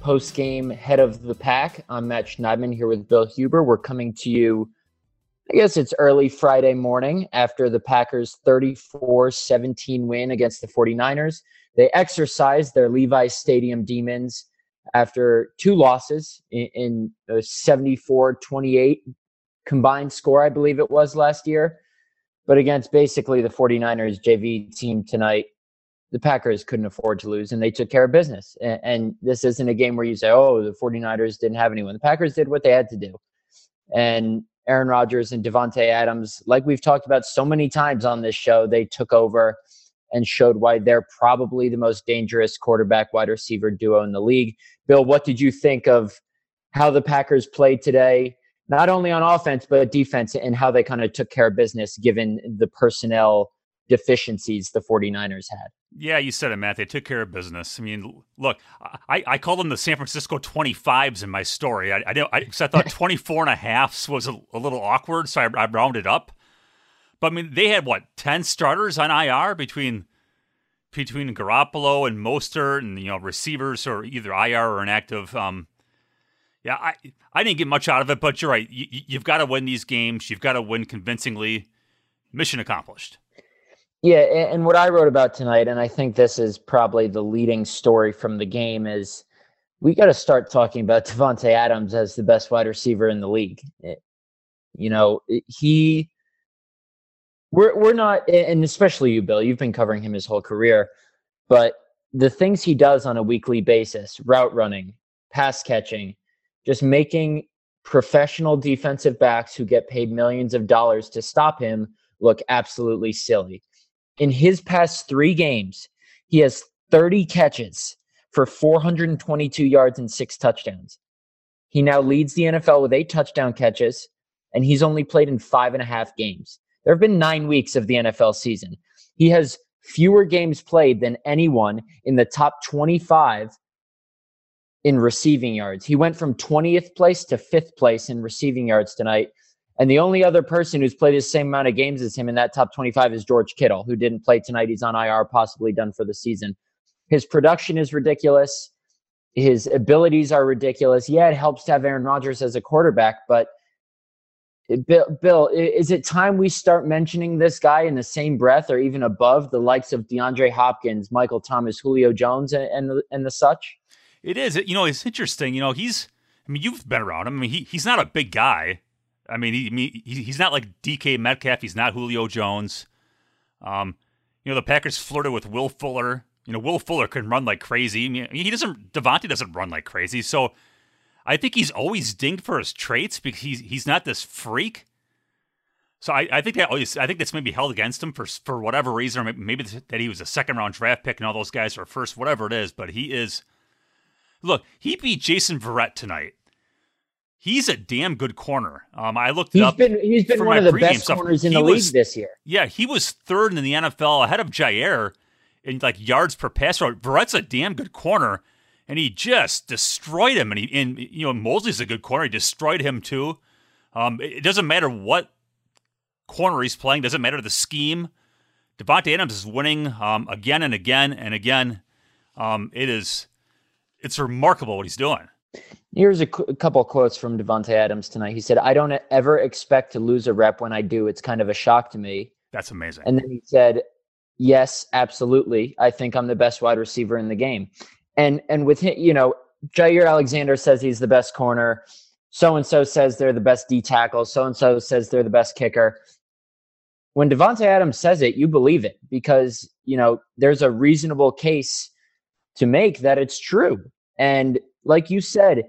post game head of the pack. I'm Matt Schneidman here with Bill Huber. We're coming to you, I guess it's early Friday morning after the Packers' 34 17 win against the 49ers. They exercised their Levi Stadium demons after two losses in, a 74 28 combined score, I believe it was last year. But against basically the 49ers JV team tonight, the Packers couldn't afford to lose and they took care of business. And, and, this isn't a game where you say, oh, the 49ers didn't have anyone. The Packers did what they had to do. And Aaron Rodgers and Davante Adams, like we've talked about so many times on this show, they took over and showed why they're probably the most dangerous quarterback wide receiver duo in the league. Bill, what did you think of how the Packers played today? Not only on offense, but defense, and how they kind of took care of business given the personnel deficiencies the 49ers had. Yeah, you said it, Matt. They took care of business. I mean, look, I, I called them the San Francisco 25s in my story. I, I, I, I thought 24 and a half was a, a little awkward, so I, I rounded up. But I mean, they had what 10 starters on IR between between Garoppolo and Mostert, and you know receivers or either IR or inactive. Um, yeah, I I didn't get much out of it, but you're right. You, you've got to win these games. You've got to win convincingly. Mission accomplished. Yeah, and what I wrote about tonight, and I think this is probably the leading story from the game, is we got to start talking about Davante Adams as the best wide receiver in the league. Eh, you know, he, we're we're not, and especially you, Bill. You've been covering him his whole career, but the things he does on a weekly basis, route running, pass catching, just making professional defensive backs who get paid millions of dollars to stop him look absolutely silly in his past three games, he has 30 catches for 422 yards and six touchdowns. He now leads the NFL with eight touchdown catches, and he's only played in five and a half games. There have been nine weeks of the NFL season. He has fewer games played than anyone in the top 25 in receiving yards. He went from 20th place to fifth place in receiving yards tonight. And the only other person who's played the same amount of games as him in that top 25 is George Kittle, who didn't play tonight. He's on IR, possibly done for the season. His production is ridiculous. His abilities are ridiculous. Yeah, it helps to have Aaron Rodgers as a quarterback, but Bill, Bill, is it time we start mentioning this guy in the same breath or even above the likes of DeAndre Hopkins, Michael Thomas, Julio Jones, and and, and the such? It is. You know, it's interesting. You know, he's. I mean, you've been around him. I mean, he, he's not a big guy. I mean, he, he's not like DK Metcalf. He's not Julio Jones. Um, you know, the Packers flirted with Will Fuller. You know, Will Fuller can run like crazy. I mean, he doesn't. Davante doesn't run like crazy. So, I think he's always dinged for his traits because he's he's not this freak. So I, I think that always I think that's maybe held against him for for whatever reason, or maybe that he was a second round draft pick and all those guys are first, whatever it is. But he is. Look, he beat Jason Verrett tonight. He's a damn good corner. Um, I looked he's up. Been, he's been one of the best stuff. corners in he the was, league this year. Yeah, he was third in the NFL ahead of Jaire in like yards per pass. Verrett's a damn good corner. and he just destroyed him. And he, and you know, Moseley's a good corner. He destroyed him too. Um, it doesn't matter what corner he's playing. Doesn't matter the scheme. Davante Adams is winning um, again and again and again. Um, it is, it's remarkable what he's doing. Here's a, cu- a couple quotes from Davante Adams tonight. He said, "I don't ever expect to lose a rep. When I do, it's kind of a shock to me." That's amazing. And then he said, "Yes, absolutely. I think I'm the best wide receiver in the game." And and with him, you know, Jaire Alexander says he's the best corner. So and so says they're the best D tackle. So and so says they're the best kicker. When Davante Adams says it, you believe it because you know there's a reasonable case to make that it's true. And like you said,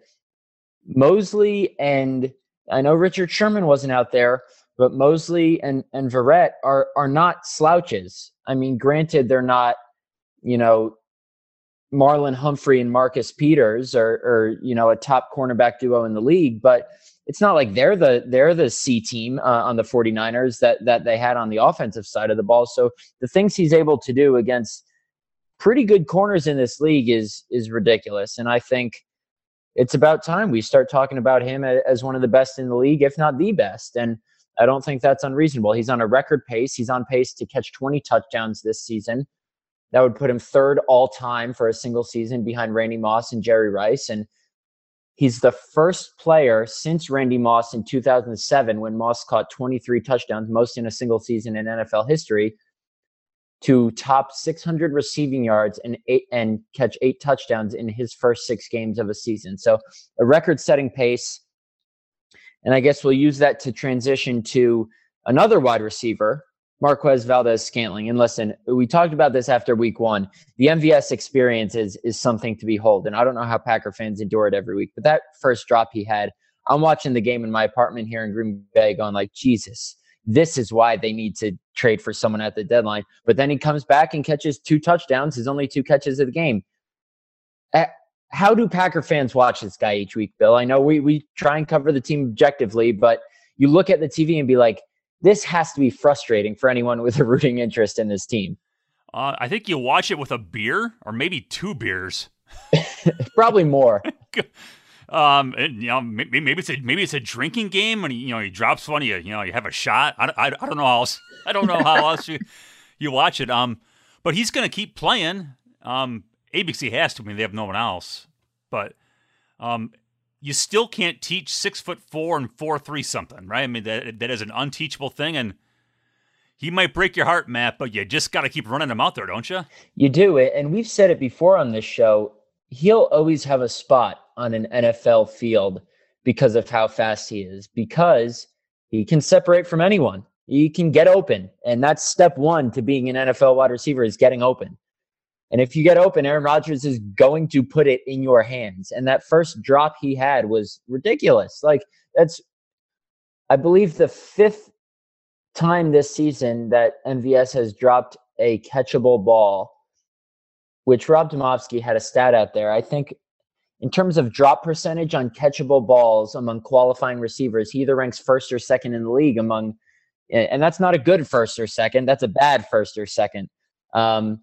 Moseley and I know Richard Sherman wasn't out there, but Moseley and and Verrett are are not slouches. I mean, granted, they're not, you know, Marlon Humphrey and Marcus Peters or or you know a top cornerback duo in the league, but it's not like they're the they're the C team uh, on the 49ers that that they had on the offensive side of the ball. So the things he's able to do against pretty good corners in this league is is ridiculous, and I think it's about time we start talking about him as one of the best in the league, if not the best. And I don't think that's unreasonable. He's on a record pace. He's on pace to catch 20 touchdowns this season. That would put him third all time for a single season behind Randy Moss and Jerry Rice. And he's the first player since Randy Moss in 2007, when Moss caught 23 touchdowns, most in a single season in NFL history, to top 600 receiving yards and eight and catch eight touchdowns in his first six games of a season. So a record-setting pace. And I guess we'll use that to transition to another wide receiver, Marquez Valdes-Scantling. And listen, we talked about this after week one. The MVS experience is is something to behold. And I don't know how Packer fans endure it every week, but that first drop he had, I'm watching the game in my apartment here in Green Bay going like, Jesus, this is why they need to trade for someone at the deadline. But then he comes back and catches two touchdowns, his only two catches of the game. How do Packer fans watch this guy each week, Bill? I know we, we try and cover the team objectively, but you look at the TV and be like, this has to be frustrating for anyone with a rooting interest in this team. Uh, I think you watch it with a beer or maybe two beers. Probably more. Um, and, you know, maybe, maybe it's a maybe it's a drinking game, and you know he drops one, you you know you have a shot. I, I, I don't know how else I don't know how else you you watch it. Um, but he's gonna keep playing. Um, a because has to. I mean, they have no one else. But um, you still can't teach six foot four and four three something, right? I mean that that is an unteachable thing, and he might break your heart, Matt. But you just got to keep running him out there, don't you? You do it, and we've said it before on this show. He'll always have a spot on an NFL field because of how fast he is, because he can separate from anyone. He can get open. And that's step one to being an NFL wide receiver is getting open. And if you get open, Aaron Rodgers is going to put it in your hands. And that first drop he had was ridiculous. Like that's I believe the fifth time this season that MVS has dropped a catchable ball, which Rob Demovsky had a stat out there. I think in terms of drop percentage on catchable balls among qualifying receivers, he either ranks first or second in the league among, and that's not a good first or second. That's a bad first or second. Um,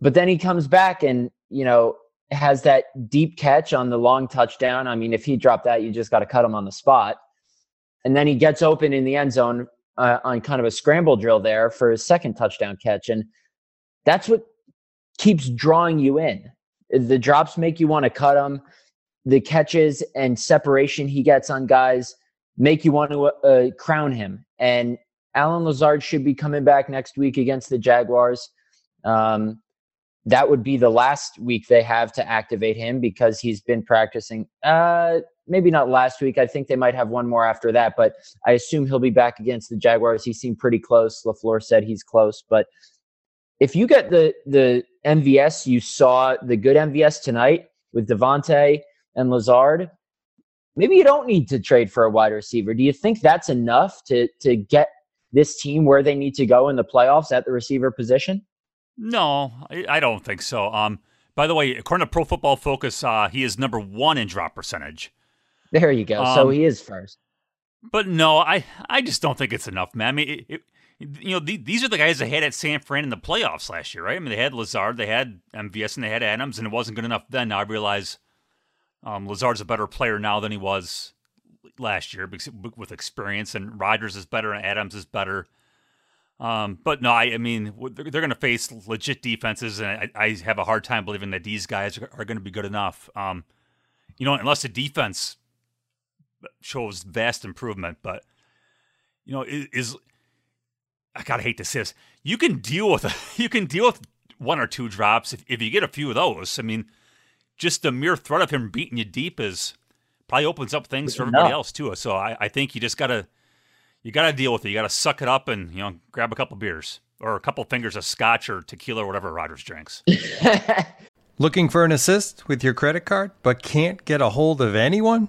but then he comes back and, you know, has that deep catch on the long touchdown. I mean, if he dropped that, you just got to cut him on the spot. And then he gets open in the end zone uh, on kind of a scramble drill there for his second touchdown catch. And that's what keeps drawing you in. The drops make you want to cut him. The catches and separation he gets on guys make you want to uh, crown him. And Allen Lazard should be coming back next week against the Jaguars. Um, that would be the last week they have to activate him because he's been practicing. Uh, maybe not last week. I think they might have one more after that, but I assume he'll be back against the Jaguars. He seemed pretty close. LaFleur said he's close, but if you get the the MVS, you saw the good MVS tonight with Davante and Lazard. Maybe you don't need to trade for a wide receiver. Do you think that's enough to to get this team where they need to go in the playoffs at the receiver position? No, I, I don't think so. Um, by the way, according to Pro Football Focus, uh, he is number one in drop percentage. There you go. Um, so he is first. But no, I I just don't think it's enough, man. I mean, it, it, you know, the, these are the guys they had at San Fran in the playoffs last year, right? I mean, they had Lazard, they had MVS, and they had Adams, and it wasn't good enough then. Now I realize um, Lazard's a better player now than he was last year because, with experience, and Rodgers is better, and Adams is better. Um, but no, I, I mean, they're, they're going to face legit defenses, and I, I, have a hard time believing that these guys are, are going to be good enough. Um, you know, unless the defense shows vast improvement, but you know, is, is I gotta hate to say this. You can deal with you can deal with one or two drops if, if you get a few of those. I mean, just the mere threat of him beating you deep is probably opens up things for everybody else too. So I, I think you just gotta you gotta deal with it. You gotta suck it up and you know grab a couple beers or a couple fingers of scotch or tequila or whatever Rodgers drinks. Looking for an assist with your credit card, but can't get a hold of anyone?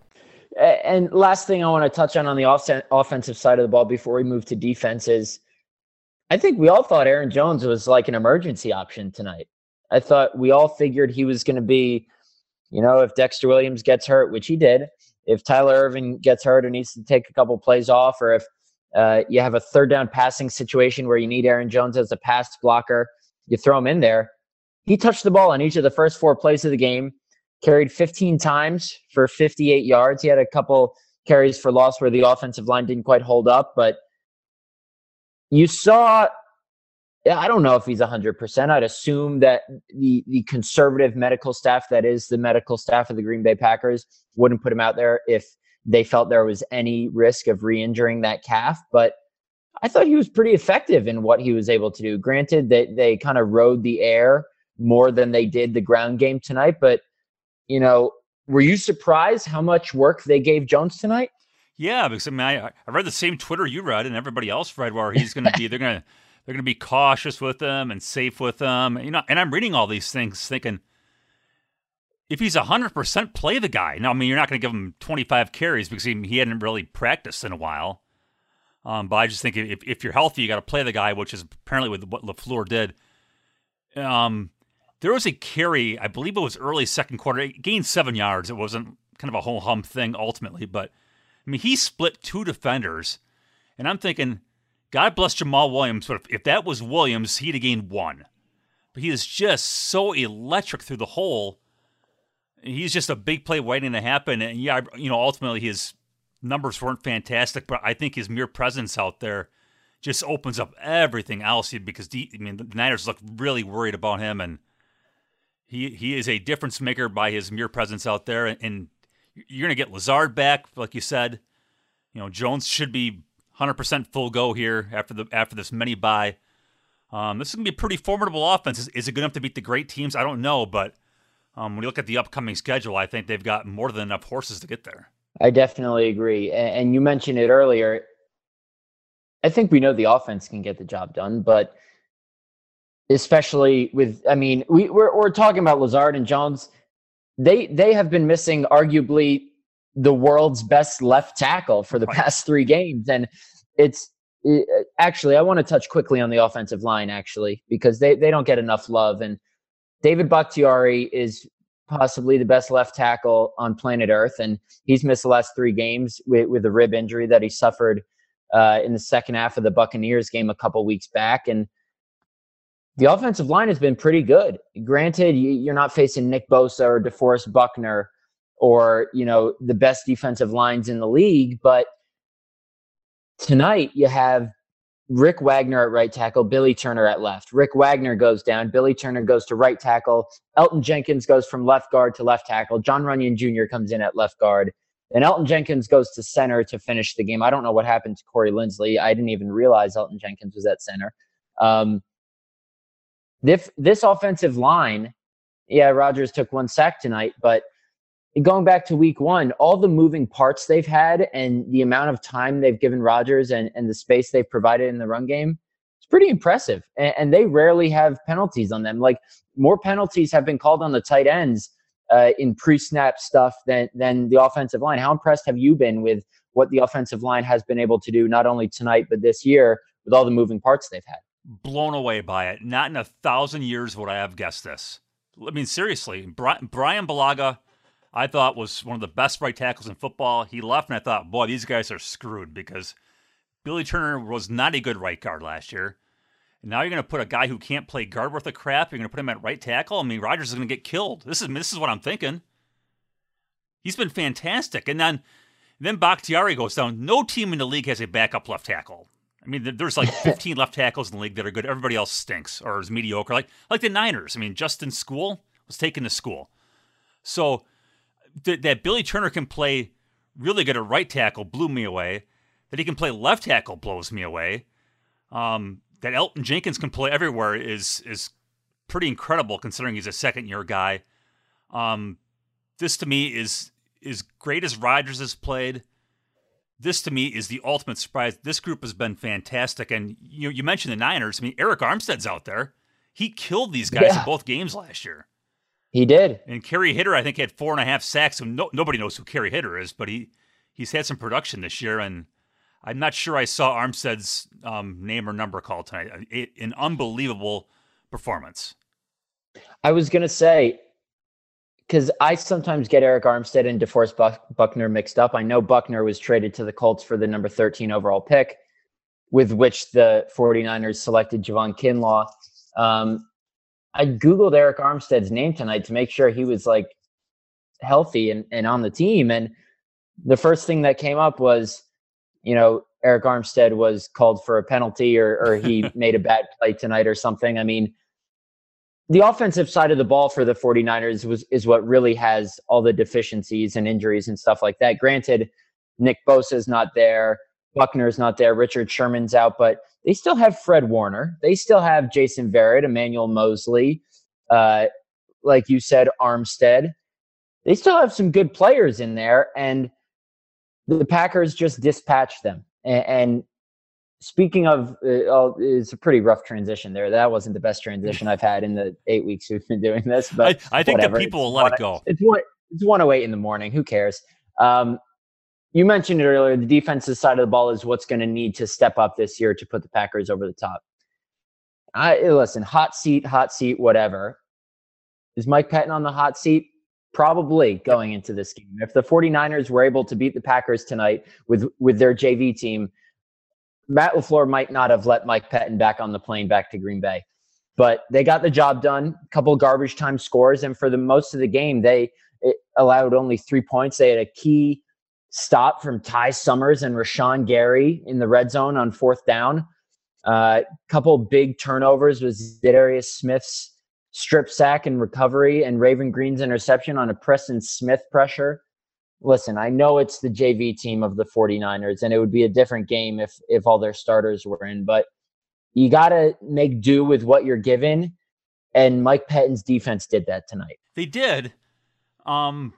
And last thing I want to touch on on the off- offensive side of the ball before we move to defense is I think we all thought Aaron Jones was like an emergency option tonight. I thought we all figured he was going to be, you know, if Dexter Williams gets hurt, which he did, if Tyler Ervin gets hurt and needs to take a couple plays off, or if uh, you have a third down passing situation where you need Aaron Jones as a pass blocker, you throw him in there. He touched the ball on each of the first four plays of the game carried 15 times for 58 yards. He had a couple carries for loss where the offensive line didn't quite hold up, but you saw I don't know if he's 100%. I'd assume that the the conservative medical staff that is the medical staff of the Green Bay Packers wouldn't put him out there if they felt there was any risk of re-injuring that calf, but I thought he was pretty effective in what he was able to do. Granted that they, they kind of rode the air more than they did the ground game tonight, but you know, were you surprised how much work they gave Jones tonight? Yeah, because I mean, I, I read the same Twitter you read, and everybody else read where he's going to be. they're going to they're going to be cautious with him and safe with him. You know, and I'm reading all these things, thinking if he's 100% play the guy. Now, I mean, you're not going to give him 25 carries because he, he hadn't really practiced in a while. Um, but I just think if, if you're healthy, you got to play the guy, which is apparently what LaFleur did. Um, there was a carry, I believe it was early second quarter. It gained seven yards. It wasn't kind of a whole hump thing ultimately, but I mean, he split two defenders, and I'm thinking, God bless Jamaal Williams, but if, if that was Williams, he'd have gained one. But he is just so electric through the hole. He's just a big play waiting to happen. And yeah, you know, ultimately his numbers weren't fantastic, but I think his mere presence out there just opens up everything else because I mean the Niners look really worried about him and he he is a difference maker by his mere presence out there, and, and you're going to get Lazard back, like you said. You know, Jones should be 100% full go here after the after this mini buy. Um, this is going to be a pretty formidable offense. Is, is, it good enough to beat the great teams? I don't know, but um, when you look at the upcoming schedule, I think they've got more than enough horses to get there. I definitely agree. And you mentioned it earlier. I think we know the offense can get the job done, but especially with I mean we we're, we're talking about Lazard and Jones. They they have been missing arguably the world's best left tackle for the past three games, and it's it, actually I want to touch quickly on the offensive line actually because they they don't get enough love. And David Bakhtiari is possibly the best left tackle on planet Earth, and he's missed the last three games with, with a rib injury that he suffered uh, in the second half of the Buccaneers game a couple weeks back, and the offensive line has been pretty good. Granted, you're not facing Nick Bosa or DeForest Buckner or, you know, the best defensive lines in the league, but tonight you have Rick Wagner at right tackle, Billy Turner at left. Rick Wagner goes down, Billy Turner goes to right tackle, Elgton Jenkins goes from left guard to left tackle, Jon Runyan Jr. comes in at left guard, and Elgton Jenkins goes to center to finish the game. I don't know what happened to Corey Linsley. I didn't even realize Elgton Jenkins was at center. Um, this this offensive line, yeah, Rodgers took one sack tonight, but going back to week one, all the moving parts they've had and the amount of time they've given Rodgers and, and the space they've provided in the run game, it's pretty impressive. And, and they rarely have penalties on them. Like more penalties have been called on the tight ends uh, in pre-snap stuff than than the offensive line. How impressed have you been with what the offensive line has been able to do not only tonight but this year with all the moving parts they've had? Blown away by it. Not in a thousand years would I have guessed this. I mean, seriously, Brian Bulaga, I thought was one of the best right tackles in football. He left, and I thought, boy, these guys are screwed because Billy Turner was not a good right guard last year. And now you're going to put a guy who can't play guard worth a crap. You're going to put him at right tackle. I mean, Rodgers is going to get killed. This is this is what I'm thinking. He's been fantastic, and then then Bakhtiari goes down. No team in the league has a backup left tackle. I mean, there's like 15 left tackles in the league that are good. Everybody else stinks or is mediocre. Like like the Niners. I mean, Justin Skule was taken to school. So th- that Billy Turner can play really good at right tackle blew me away. That he can play left tackle blows me away. Um, that Elgton Jenkins can play everywhere is is pretty incredible considering he's a second year guy. Um, this to me is as great as Rodgers has played. This to me is the ultimate surprise. This group has been fantastic, and you you mentioned the Niners. I mean, Arik Armstead's out there. He killed these guys yeah. in both games last year. He did. And Kerry Hyder, I think, had four and a half sacks. So no, nobody knows who Kerry Hyder is, but he he's had some production this year, and I'm not sure I saw Armstead's um, name or number called tonight. It, an unbelievable performance. I was going to say, because I sometimes get Arik Armstead and DeForest Buck- Buckner mixed up. I know Buckner was traded to the Colts for the number 13 overall pick, with which the 49ers selected Javon Kinlaw. Um, I Googled Arik Armstead's name tonight to make sure he was like healthy and, and on the team. And the first thing that came up was you know, Arik Armstead was called for a penalty or, or he made a bad play tonight or something. I mean, the offensive side of the ball for the 49ers was is what really has all the deficiencies and injuries and stuff like that. Granted, Nick Bosa's not there, Buckner's not there, Richard Sherman's out, but they still have Fred Warner. They still have Jason Verrett, Emmanuel Moseley, uh, like you said, Armstead. They still have some good players in there, and the Packers just dispatched them. And, and speaking of, uh, oh, it's a pretty rough transition there. That wasn't the best transition I've had in the eight weeks we've been doing this. But I, I think that people will let it go. It's one. It's one oh eight in the morning. Who cares? Um, you mentioned it earlier. The defensive side of the ball is what's going to need to step up this year to put the Packers over the top. I listen, hot seat, hot seat, whatever. Is Mike Pettine on the hot seat? Probably going into this game. If the 49ers were able to beat the Packers tonight with with their JV team, Matt LaFleur might not have let Mike Pettine back on the plane back to Green Bay. But they got the job done, a couple garbage time scores, and for the most of the game, they allowed only three points. They had a key stop from Ty Summers and Rashan Gary in the red zone on fourth down. A uh, couple big turnovers was Za'Darius Smith's strip sack and recovery and Raven Greene's interception on a Preston Smith pressure. Listen, I know it's the JV team of the 49ers and it would be a different game if if all their starters were in, but you got to make do with what you're given and Mike Pettine's defense did that tonight. They did. Um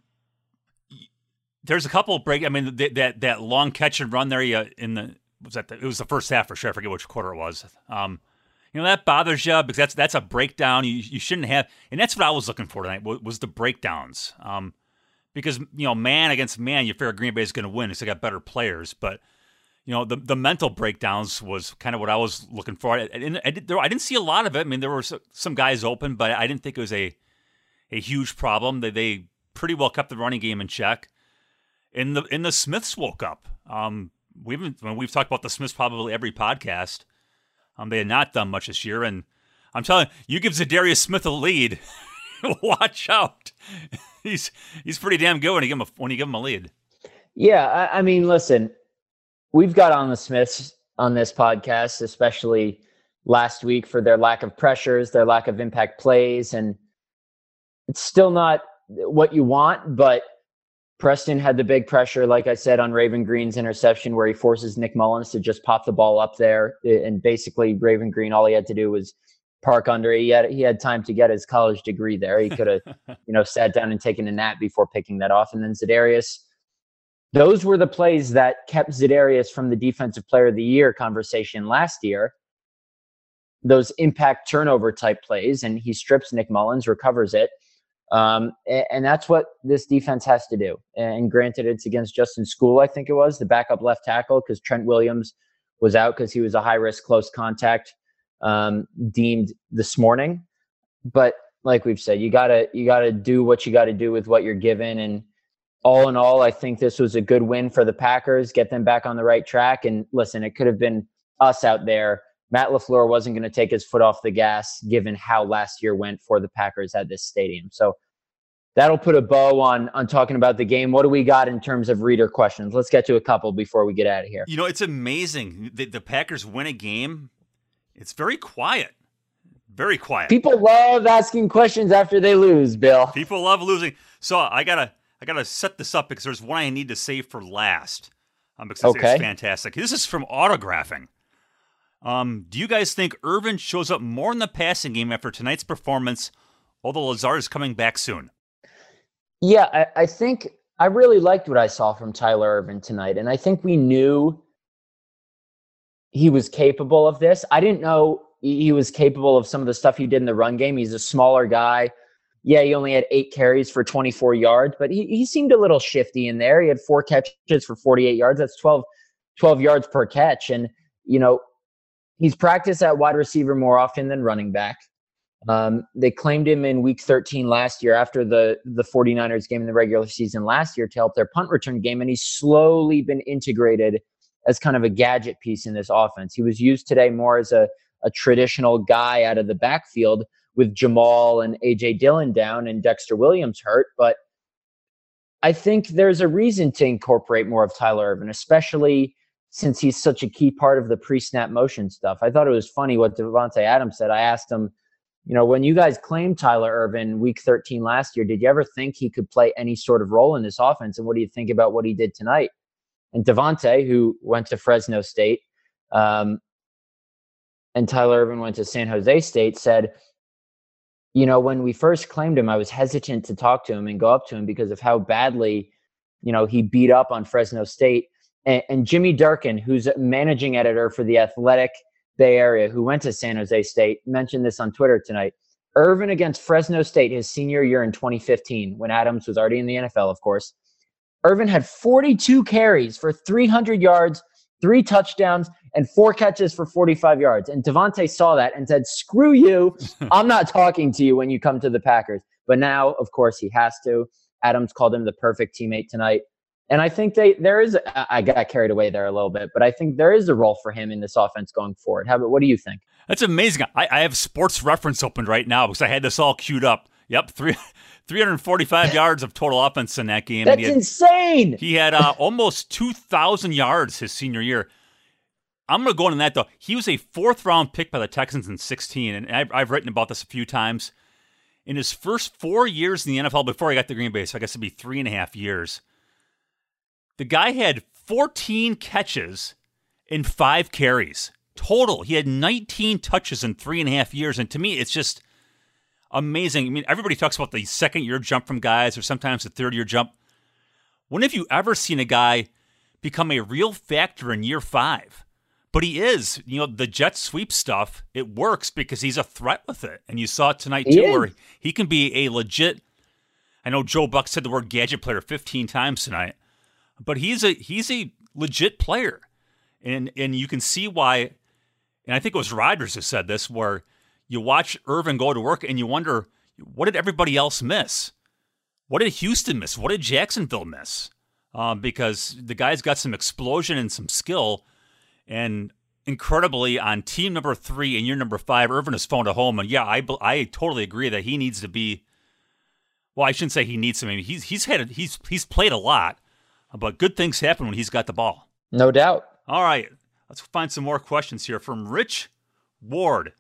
there's a couple break I mean that that that long catch and run there in the was that the, it was the first half for sure. I forget which quarter it was. Um you know that bothers you because that's that's a breakdown you, you shouldn't have and that's what i was looking for tonight was the breakdowns um, because you know man against man you figure green bay is going to win because they got better players. But you know the the mental breakdowns was kind of what i was looking for. I, I, I, there, I didn't see a lot of it. I mean there were some guys open but i didn't think it was a a huge problem. They, they pretty well kept the running game in check. And the and the smiths woke up. Um, we've been, I we've talked about the smiths probably every podcast. Um, they had not done much this year, and I'm telling you, you give Za'Darius Smith a lead, watch out. he's he's pretty damn good when you give him a, when you give him a lead. Yeah, I, I mean, listen, we've got on the Smiths on this podcast, especially last week for their lack of pressures, their lack of impact plays, and it's still not what you want, but Preston had the big pressure, like I said, on Raven Greene's interception, where he forces Nick Mullens to just pop the ball up there. And basically, Raven Greene, all he had to do was park under. He had he had time to get his college degree there. He could have, you know, sat down and taken a nap before picking that off. And then Za'Darius, those were the plays that kept Za'Darius from the Defensive Player of the Year conversation last year. those impact turnover type plays, and he strips Nick Mullens, recovers it. Um, and, and, that's what this defense has to do. And granted, it's against Justin Skule, I think it was, the backup left tackle, because Trent Williams was out because he was a high risk close contact um, deemed this morning. But like we've said, you gotta you gotta do what you got to do with what you're given. And all in all, I think this was a good win for the Packers, get them back on the right track. And listen, it could have been us out there Matt LaFleur wasn't going to take his foot off the gas given how last year went for the Packers at this stadium. So that'll put a bow on on talking about the game. What do we got in terms of reader questions? Let's get to a couple before we get out of here. You know, it's amazing that the Packers win a game. It's very quiet. Very quiet. People love asking questions after they lose, Bill. People love losing. So I gotta I gotta set this up because there's one I need to save for last. Um, because okay. it's fantastic. This is from autographing. Um, do you guys think Ervin shows up more in the passing game after tonight's performance, although Lazard is coming back soon? Yeah, I, I think I really liked what I saw from Tyler Ervin tonight. And I think we knew he was capable of this. I didn't know he was capable of some of the stuff he did in the run game. He's a smaller guy. Yeah, he only had eight carries for 24 yards, but he, he seemed a little shifty in there. He had four catches for 48 yards. That's 12, 12 yards per catch. And, you know, he's practiced at wide receiver more often than running back. Um, they claimed him in week 13 last year after the, the 49ers game in the regular season last year to help their punt return game. And he's slowly been integrated as kind of a gadget piece in this offense. He was used today more as a, a traditional guy out of the backfield with Jamaal and AJ Dillon down and Dexter Williams hurt. But I think there's a reason to incorporate more of Tyler Ervin, especially since he's such a key part of the pre-snap motion stuff. I thought it was funny what Davante Adams said. I asked him, you know, when you guys claimed Tyler Ervin week 13 last year, did you ever think he could play any sort of role in this offense? And what do you think about what he did tonight? And Davante, who went to Fresno State, um, and Tyler Ervin went to San Jose State, said, you know, when we first claimed him, I was hesitant to talk to him and go up to him because of how badly, you know, he beat up on Fresno State and, and Jimmy Durkin, who's managing editor for the Athletic Bay Area, who went to San Jose State, mentioned this on Twitter tonight. Ervin against Fresno State his senior year in 2015, when Adams was already in the NFL, of course. Ervin had 42 carries for 300 yards, three touchdowns, and four catches for 45 yards. And Davante saw that and said, Screw you. I'm not talking to you when you come to the Packers. But now, of course, he has to. Adams called him the perfect teammate tonight. And I think they there is I got carried away there a little bit, but I think there is a role for him in this offense going forward. How about what do you think? That's amazing. I, I have sports reference opened right now because I had this all queued up. Yep, three 345 yards of total offense in that game. That's he had, insane. He had uh, almost 2,000 yards his senior year. I'm going to go into that, though. He was a fourth round pick by the Texans in 16, and I've, I've, written about this a few times. In his first four years in the NFL before he got to Green Bay, so I guess it'd be three and a half years, the guy had 14 catches in five carries total. He had 19 touches in three and a half years. And to me, it's just amazing. I mean, everybody talks about the second year jump from guys or sometimes the third year jump. When have you ever seen a guy become a real factor in year five? But he is, you know, the jet sweep stuff, it works because he's a threat with it. And you saw it tonight too, where he can be a legit. I know Joe Buck said the word gadget player 15 times tonight but he's a he's a legit player, and and you can see why. And I think it was Rodgers who said this, where you watch Ervin go to work and you wonder what did everybody else miss? What did Houston miss? What did Jacksonville miss? Um, because the guy's got some explosion and some skill, and incredibly on team number three and year number five, Ervin has found a home. And yeah, I I totally agree that he needs to be. Well, I shouldn't say he needs to. I mean, he's he's had he's he's played a lot, but good things happen when he's got the ball. No doubt. All right. Let's find some more questions here from Rich Ward.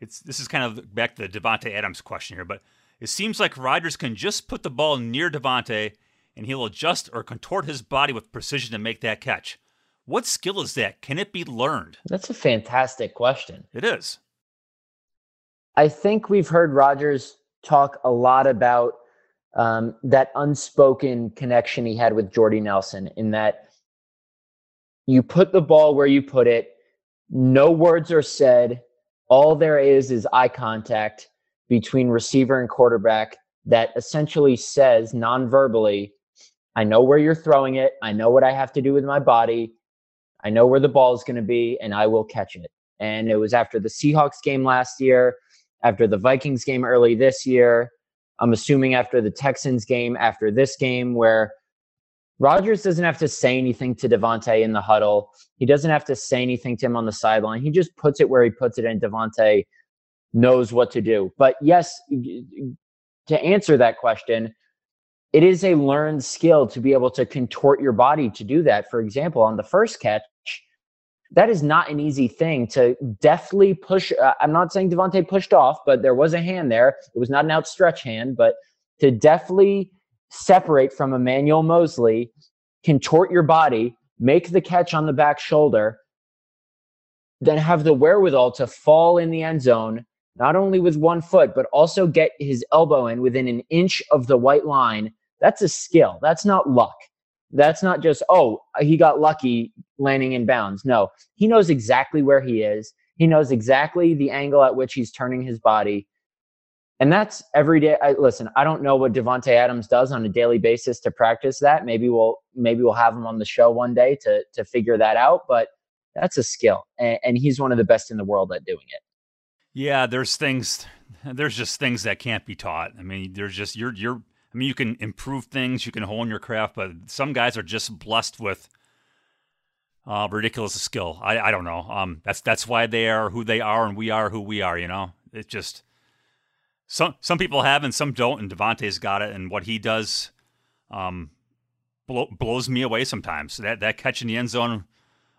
It's this is kind of back to the Davante Adams question here, but it seems like Rodgers can just put the ball near Davante and he'll adjust or contort his body with precision to make that catch. What skill is that? Can it be learned? That's a fantastic question. It is. I think we've heard Rodgers talk a lot about um, that unspoken connection he had with Jordy Nelson in that you put the ball where you put it, no words are said, all there is is eye contact between receiver and quarterback that essentially says non-verbally, I know where you're throwing it. I know what I have to do with my body. I know where the ball is going to be, and I will catch it. And it was after the Seahawks game last year, after the Vikings game early this year. I'm assuming after the Texans game, after this game, where Rodgers doesn't have to say anything to Davante in the huddle. He doesn't have to say anything to him on the sideline. He just puts it where he puts it, and Davante knows what to do. But yes, to answer that question, it is a learned skill to be able to contort your body to do that. For example, on the first catch, that is not an easy thing to deftly push. Uh, I'm not saying Davante pushed off, but there was a hand there. It was not an outstretched hand, but to deftly separate from Emmanuel Moseley, contort your body, make the catch on the back shoulder, then have the wherewithal to fall in the end zone, not only with one foot, but also get his elbow in within an inch of the white line. That's a skill. That's not luck. That's not just, oh, he got lucky landing in bounds. No, he knows exactly where he is. He knows exactly the angle at which he's turning his body. And that's every day. I, listen, I don't know what Davante Adams does on a daily basis to practice that. Maybe we'll maybe we'll have him on the show one day to to figure that out. But that's a skill, and, and he's one of the best in the world at doing it. Yeah, there's things. There's just things that can't be taught. I mean, there's just you're you're I mean, you can improve things, you can hone your craft, but some guys are just blessed with uh, ridiculous skill. I, I don't know. Um, that's that's why they are who they are, and we are who we are. You know, it just some some people have and some don't, and Davante's got it, and what he does, um, blow, blows me away sometimes. That that catch in the end zone,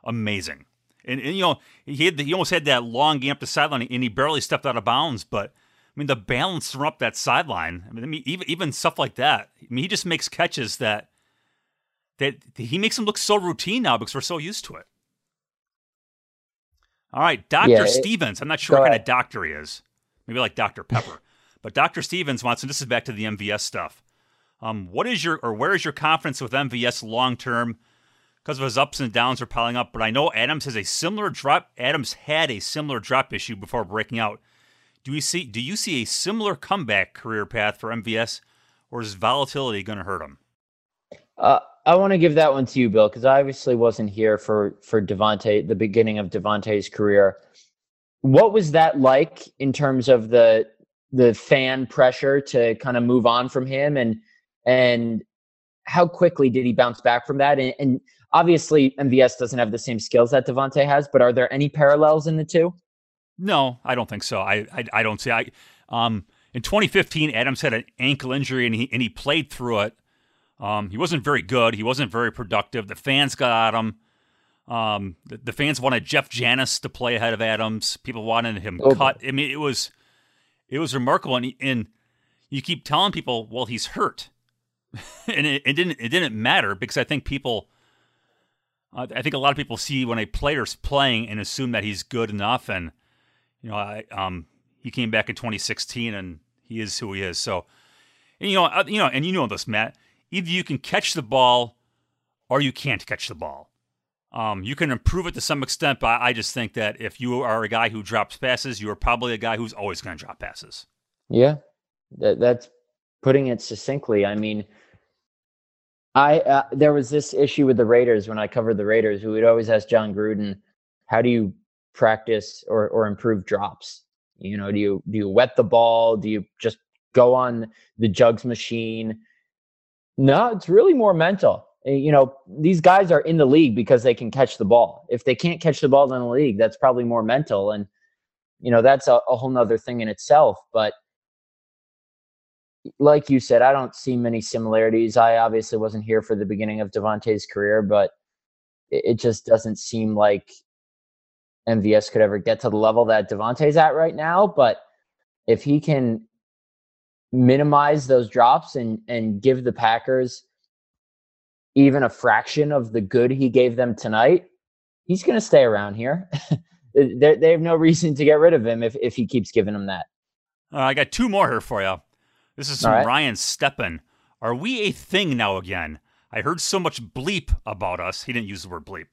amazing. And, and you know, he had, he almost had that long game up the sideline, and he barely stepped out of bounds, but I mean, the balance from up that sideline. I mean, even even stuff like that. I mean, he just makes catches that that he makes them look so routine now because we're so used to it. All right, Doctor yeah, Stevens. I'm not sure what ahead. kind of doctor he is. Maybe like Dr. Pepper. But Dr. Stevens wants, and this is back to the MVS stuff. Um, what is your or where is your confidence with MVS long term? Because of his ups and downs are piling up. But I know Adams has a similar drop. Adams had a similar drop issue before breaking out. Do you see do you see a similar comeback career path for MVS, or is volatility going to hurt him? Uh, I want to give that one to you, Bill, because I obviously wasn't here for for Davante, the beginning of Davante's career. What was that like in terms of the the fan pressure to kind of move on from him, and and how quickly did he bounce back from that? And, and obviously, MVS doesn't have the same skills that Davante has, but are there any parallels in the two? No, I don't think so. I I, I don't see. I um in 2015, Adams had an ankle injury and he and he played through it. Um, he wasn't very good. He wasn't very productive. The fans got at him. Um, the, the, fans wanted Jeff Janis to play ahead of Adams. People wanted him oh, cut. I mean, it was it was remarkable. And, and you keep telling people, well, he's hurt, and it, it, didn't it didn't matter because I think people. Uh, I think a lot of people see when a player's playing and assume that he's good enough, and you know, I um he came back in 2016 and he is who he is. So, and, you know, uh, you know, and you know this, Matt. Either you can catch the ball, or you can't catch the ball. Um, you can improve it to some extent, but I just think that if you are a guy who drops passes, you are probably a guy who's always going to drop passes. Yeah, that, that's putting it succinctly. I mean, I uh, there was this issue with the Raiders when I covered the Raiders. We would always ask Jon Gruden, "How do you practice or or improve drops? You know, do you do you wet the ball? Do you just go on the jugs machine? No, it's really more mental. Eh, you know, these guys are in the league because they can catch the ball. If they can't catch the ball in the league, that's probably more mental. And, you know, that's a, a whole nother thing in itself. But like you said, I don't see many similarities. I obviously wasn't here for the beginning of Davante's career, but it, it just doesn't seem like MVS could ever get to the level that Davante's at right now. But if he can minimize those drops and and give the Packers even a fraction of the good he gave them tonight, he's going to stay around here. they, they have no reason to get rid of him if, if he keeps giving them that. Uh, I got two more here for you. This is from right. Ryan Steppen. Are we a thing now again? I heard so much bleep about us. He didn't use the word bleep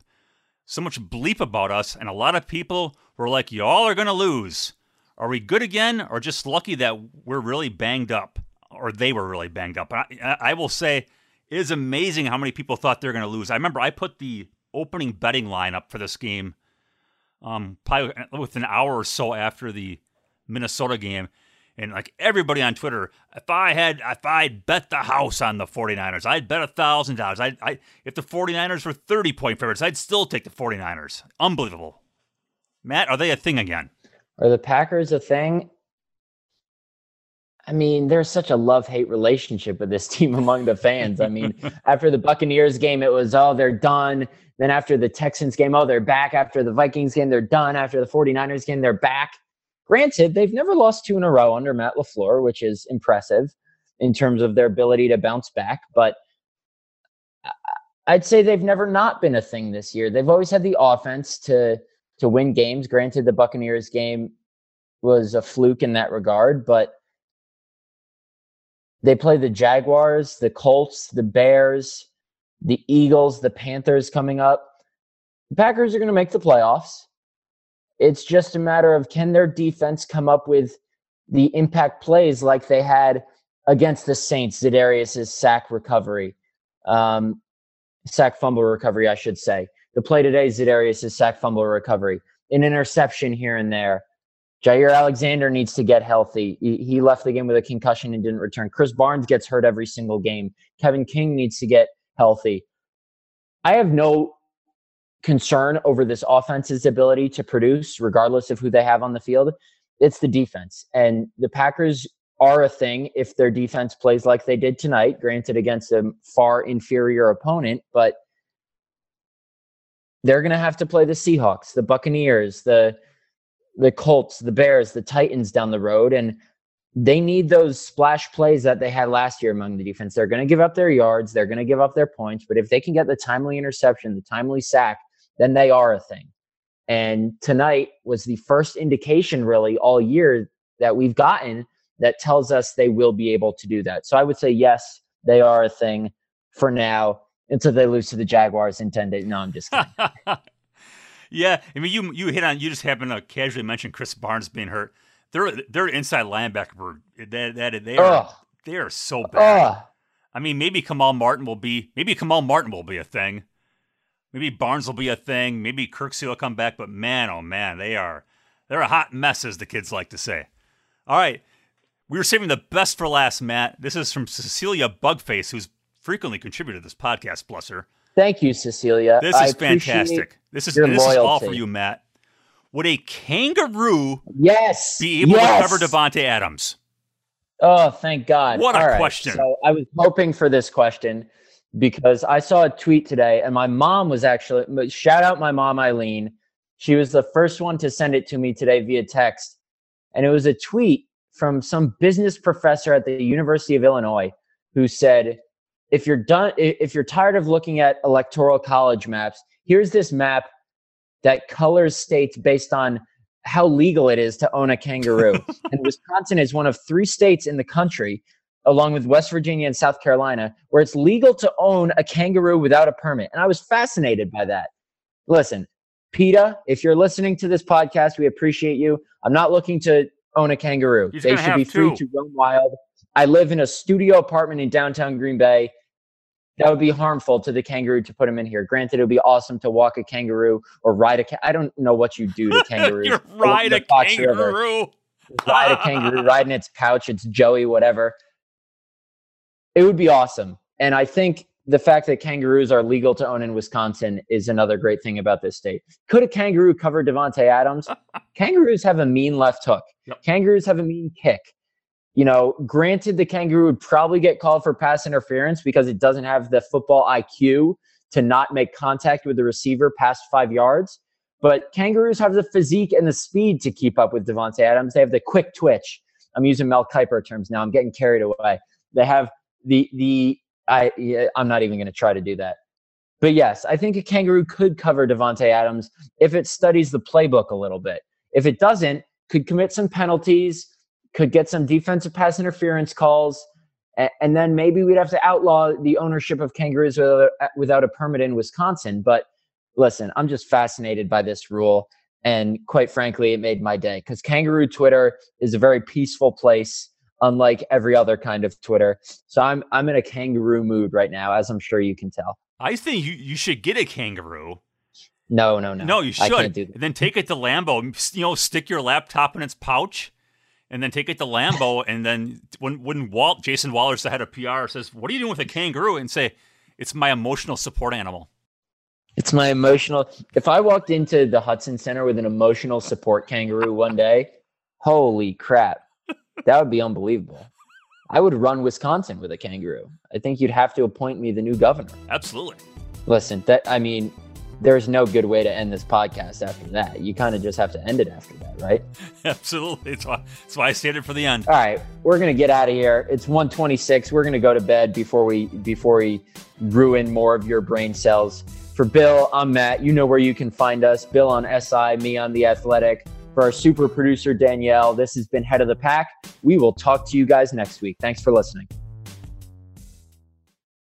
so much bleep about us, and a lot of people we're like, y'all are going to lose. Are we good again, or just lucky that we're really banged up, or they were really banged up? I, I will say it is amazing how many people thought they were going to lose. I remember I put the opening betting line up for this game um, probably with an hour or so after the Minnesota game. And like everybody on Twitter, if I had, if I'd bet the house on the 49ers, I'd bet a thousand dollars. I, I, if the 49ers were 30 point favorites, I'd still take the 49ers. Unbelievable. Matt, are they a thing again? Are the Packers a thing? I mean, there's such a love hate relationship with this team among the fans. I mean, after the Buccaneers game, it was, oh, they're done. Then after the Texans game, oh, they're back. After the Vikings game, they're done. After the 49ers game, they're back. Granted, they've never lost two in a row under Matt LaFleur, which is impressive in terms of their ability to bounce back. But I'd say they've never not been a thing this year. They've always had the offense to to win games. Granted, the Buccaneers game was a fluke in that regard, but they play the Jaguars, the Colts, the Bears, the Eagles, the Panthers coming up. The Packers are going to make the playoffs. It's just a matter of can their defense come up with the impact plays like they had against the Saints, Za'Darius' sack recovery, um, sack fumble recovery, I should say. The play today, Za'Darius' sack fumble recovery, an interception here and there. Jaire Alexander needs to get healthy. He left the game with a concussion and didn't return. Krys Barnes gets hurt every single game. Kevin King needs to get healthy. I have no concern over this offense's ability to produce, regardless of who they have on the field. It's the defense. And the Packers are a thing if their defense plays like they did tonight, granted against a far inferior opponent, but they're going to have to play the Seahawks, the Buccaneers, the the Colts, the Bears, the Titans down the road and they need those splash plays that they had last year among the defense. They're going to give up their yards, they're going to give up their points, but if they can get the timely interception, the timely sack, then they are a thing. And tonight was the first indication, really, all year that we've gotten that tells us they will be able to do that. So I would say, yes, they are a thing for now until they lose to the Jaguars in 10 days. No, I'm just kidding. yeah. I mean, you, you hit on, you just happened to casually mention Krys Barnes being hurt. They're they're inside linebacker. That that they are they are so bad. Ugh. I mean, maybe Kamal Martin will be maybe Kamal Martin will be a thing. Maybe Barnes will be a thing. Maybe Kirksey will come back. But man, oh man, they are they're a hot mess, as the kids like to say. All right, we were saving the best for last, Matt. This is from Cecilia Bugface, who's frequently contributed to this podcast. Bless her. Thank you, Cecilia. This is fantastic. This is this loyalty. is all for you, Matt. Would a kangaroo yes be able yes. to cover Davante Adams? Oh, thank God. What a right. question. So I was hoping for this question because I saw a tweet today and my mom was actually shout out my mom Eileen. She was the first one to send it to me today via text. And it was a tweet from some business professor at the University of Illinois who said, if you're done if you're tired of looking at electoral college maps, here's this map that colors states based on how legal it is to own a kangaroo. and Wisconsin is one of three states in the country, along with West Virginia and South Carolina, where it's legal to own a kangaroo without a permit. And I was fascinated by that. Listen, PETA, if you're listening to this podcast, we appreciate you. I'm not looking to own a kangaroo. He's they should be free to roam wild. I live in a studio apartment in downtown Green Bay that would be harmful to the kangaroo to put him in here. Granted, it would be awesome to walk a kangaroo or ride a. Ca- I don't know what you do to kangaroos. ride a kangaroo. ride a kangaroo, ride in its pouch, its Joey, whatever. It would be awesome, and I think the fact that kangaroos are legal to own in Wisconsin is another great thing about this state. Could a kangaroo cover Davante Adams? kangaroos have a mean left hook. Yep. Kangaroos have a mean kick you know, granted, the kangaroo would probably get called for pass interference because it doesn't have the football IQ to not make contact with the receiver past five yards. But kangaroos have the physique and the speed to keep up with Davante Adams. They have the quick twitch. I'm using Mel Kiper terms now. I'm getting carried away. They have the the I I'm not even going to try to do that. But yes, I think a kangaroo could cover Davante Adams if it studies the playbook a little bit. If it doesn't, could commit some penalties could get some defensive pass interference calls, and then maybe we'd have to outlaw the ownership of kangaroos without, a permit in Wisconsin. But listen, I'm just fascinated by this rule. And quite frankly, it made my day because kangaroo Twitter is a very peaceful place, unlike every other kind of Twitter. So I'm I'm in a kangaroo mood right now, as I'm sure you can tell. I think you, you should get a kangaroo. No, no, no. No, you should. And then take it to Lambeau. You know, stick your laptop in its pouch, and then take it to Lambeau. and then when when Walt Jason Waller's the head of PR says, "What are you doing with a kangaroo?" and say, "It's my emotional support animal." It's my emotional. If I walked into the Hutson Center with an emotional support kangaroo one day, holy crap, that would be unbelievable. I would run Wisconsin with a kangaroo. I think you'd have to appoint me the new governor. Absolutely. Listen, that I mean, there's no good way to end this podcast after that. You kind of just have to end it after that, right? Absolutely. That's why, that's why I saved it for the end. All right, we're gonna get out of here. It's 126. We're gonna go to bed before we before we ruin more of your brain cells. For Bill, I'm Matt. You know where you can find us. Bill on SI, me on The Athletic. For our super producer, Danielle, this has been Head of the Pack. We will talk to you guys next week. Thanks for listening.